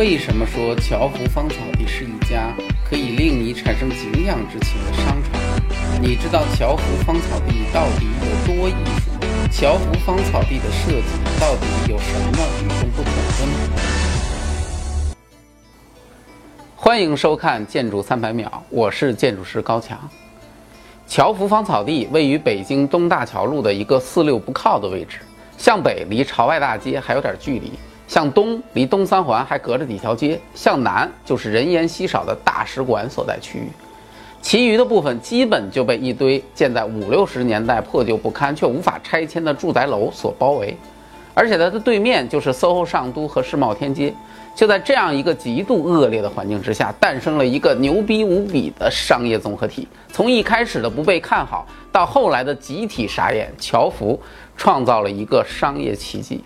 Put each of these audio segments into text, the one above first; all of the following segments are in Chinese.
为什么说侨福芳草地是一家可以令你产生敬仰之情的商场？你知道侨福芳草地到底有多艺术吗？侨福芳草地的设计到底有什么与众不同的呢？欢迎收看《建筑三百秒》，我是建筑师高强。侨福芳草地位于北京东大桥路的一个四六不靠的位置，向北离朝外大街还有点距离。向东离东三环还隔着几条街，向南就是人烟稀少的大使馆所在区域，其余的部分基本就被一堆建在五六十年代破旧不堪却无法拆迁的住宅楼所包围，而且它的对面就是 SOHO 上都和世贸天阶，就在这样一个极度恶劣的环境之下，诞生了一个牛逼无比的商业综合体。从一开始的不被看好，到后来的集体傻眼，乔福创造了一个商业奇迹。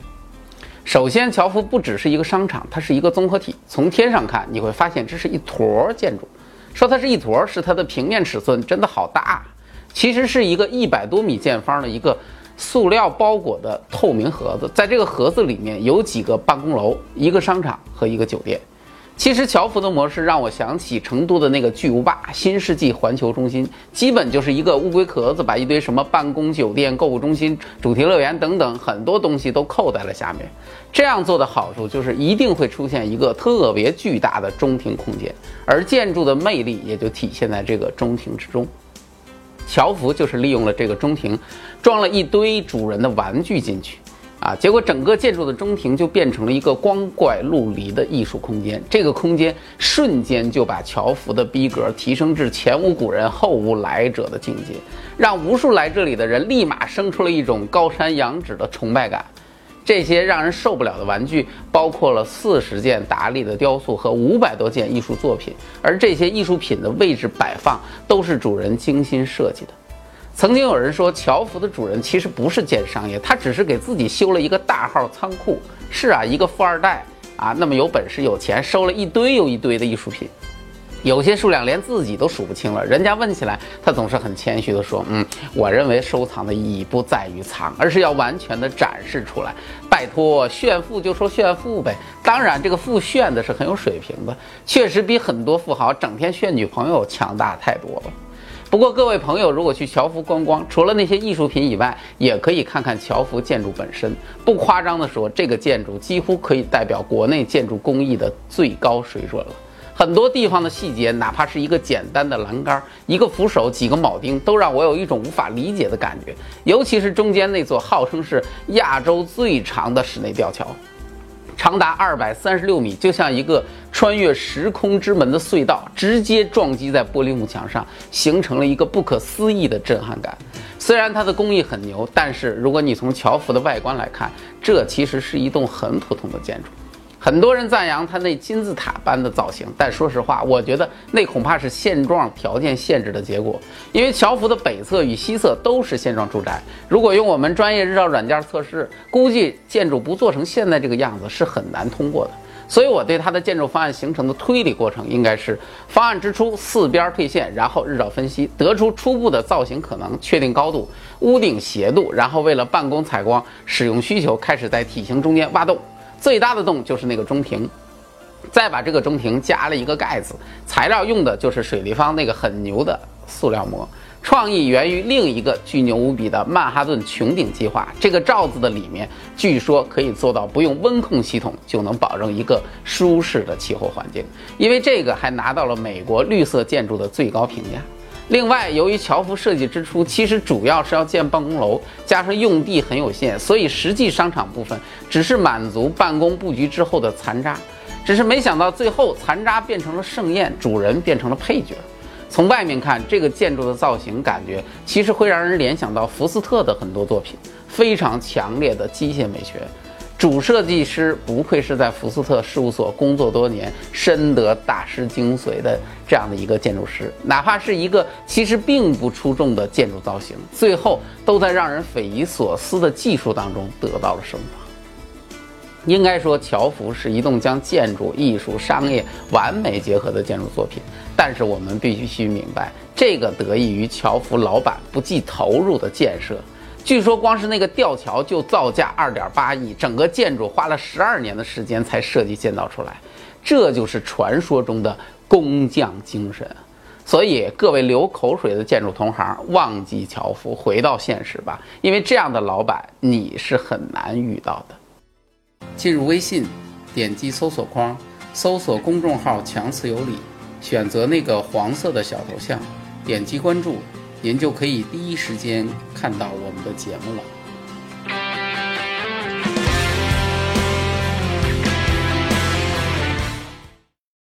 首先，樵夫不只是一个商场，它是一个综合体。从天上看，你会发现这是一坨建筑。说它是一坨，是它的平面尺寸真的好大。其实是一个一百多米见方的一个塑料包裹的透明盒子，在这个盒子里面有几个办公楼、一个商场和一个酒店。其实侨福的模式让我想起成都的那个巨无霸新世纪环球中心，基本就是一个乌龟壳子，把一堆什么办公、酒店、购物中心、主题乐园等等很多东西都扣在了下面。这样做的好处就是一定会出现一个特别巨大的中庭空间，而建筑的魅力也就体现在这个中庭之中。侨福就是利用了这个中庭，装了一堆主人的玩具进去。啊，结果整个建筑的中庭就变成了一个光怪陆离的艺术空间。这个空间瞬间就把乔福的逼格提升至前无古人后无来者的境界，让无数来这里的人立马生出了一种高山仰止的崇拜感。这些让人受不了的玩具，包括了四十件达利的雕塑和五百多件艺术作品，而这些艺术品的位置摆放都是主人精心设计的。曾经有人说，乔福的主人其实不是建商业，他只是给自己修了一个大号仓库。是啊，一个富二代啊，那么有本事有钱，收了一堆又一堆的艺术品，有些数量连自己都数不清了。人家问起来，他总是很谦虚地说：“嗯，我认为收藏的意义不在于藏，而是要完全的展示出来。拜托，炫富就说炫富呗。当然，这个富炫的是很有水平的，确实比很多富豪整天炫女朋友强大太多了。”不过，各位朋友，如果去侨福观光，除了那些艺术品以外，也可以看看侨福建筑本身。不夸张地说，这个建筑几乎可以代表国内建筑工艺的最高水准了。很多地方的细节，哪怕是一个简单的栏杆、一个扶手、几个铆钉，都让我有一种无法理解的感觉。尤其是中间那座号称是亚洲最长的室内吊桥。长达二百三十六米，就像一个穿越时空之门的隧道，直接撞击在玻璃幕墙上，形成了一个不可思议的震撼感。虽然它的工艺很牛，但是如果你从桥幅的外观来看，这其实是一栋很普通的建筑。很多人赞扬它那金字塔般的造型，但说实话，我觉得那恐怕是现状条件限制的结果。因为侨福的北侧与西侧都是现状住宅，如果用我们专业日照软件测试，估计建筑不做成现在这个样子是很难通过的。所以我对它的建筑方案形成的推理过程，应该是方案之初四边退线，然后日照分析，得出初步的造型可能，确定高度、屋顶斜度，然后为了办公采光使用需求，开始在体型中间挖洞。最大的洞就是那个中庭，再把这个中庭加了一个盖子，材料用的就是水立方那个很牛的塑料膜。创意源于另一个巨牛无比的曼哈顿穹顶计划。这个罩子的里面，据说可以做到不用温控系统就能保证一个舒适的气候环境，因为这个还拿到了美国绿色建筑的最高评价。另外，由于侨福设计之初其实主要是要建办公楼，加上用地很有限，所以实际商场部分只是满足办公布局之后的残渣。只是没想到最后残渣变成了盛宴，主人变成了配角。从外面看，这个建筑的造型感觉其实会让人联想到福斯特的很多作品，非常强烈的机械美学。主设计师不愧是在福斯特事务所工作多年、深得大师精髓的这样的一个建筑师，哪怕是一个其实并不出众的建筑造型，最后都在让人匪夷所思的技术当中得到了升华。应该说，侨福是一栋将建筑、艺术、商业完美结合的建筑作品，但是我们必须明白，这个得益于侨福老板不计投入的建设。据说光是那个吊桥就造价二点八亿，整个建筑花了十二年的时间才设计建造出来。这就是传说中的工匠精神。所以，各位流口水的建筑同行，忘记樵夫，回到现实吧，因为这样的老板你是很难遇到的。进入微信，点击搜索框，搜索公众号“强词有理”，选择那个黄色的小头像，点击关注，您就可以第一时间看到我们的节目了。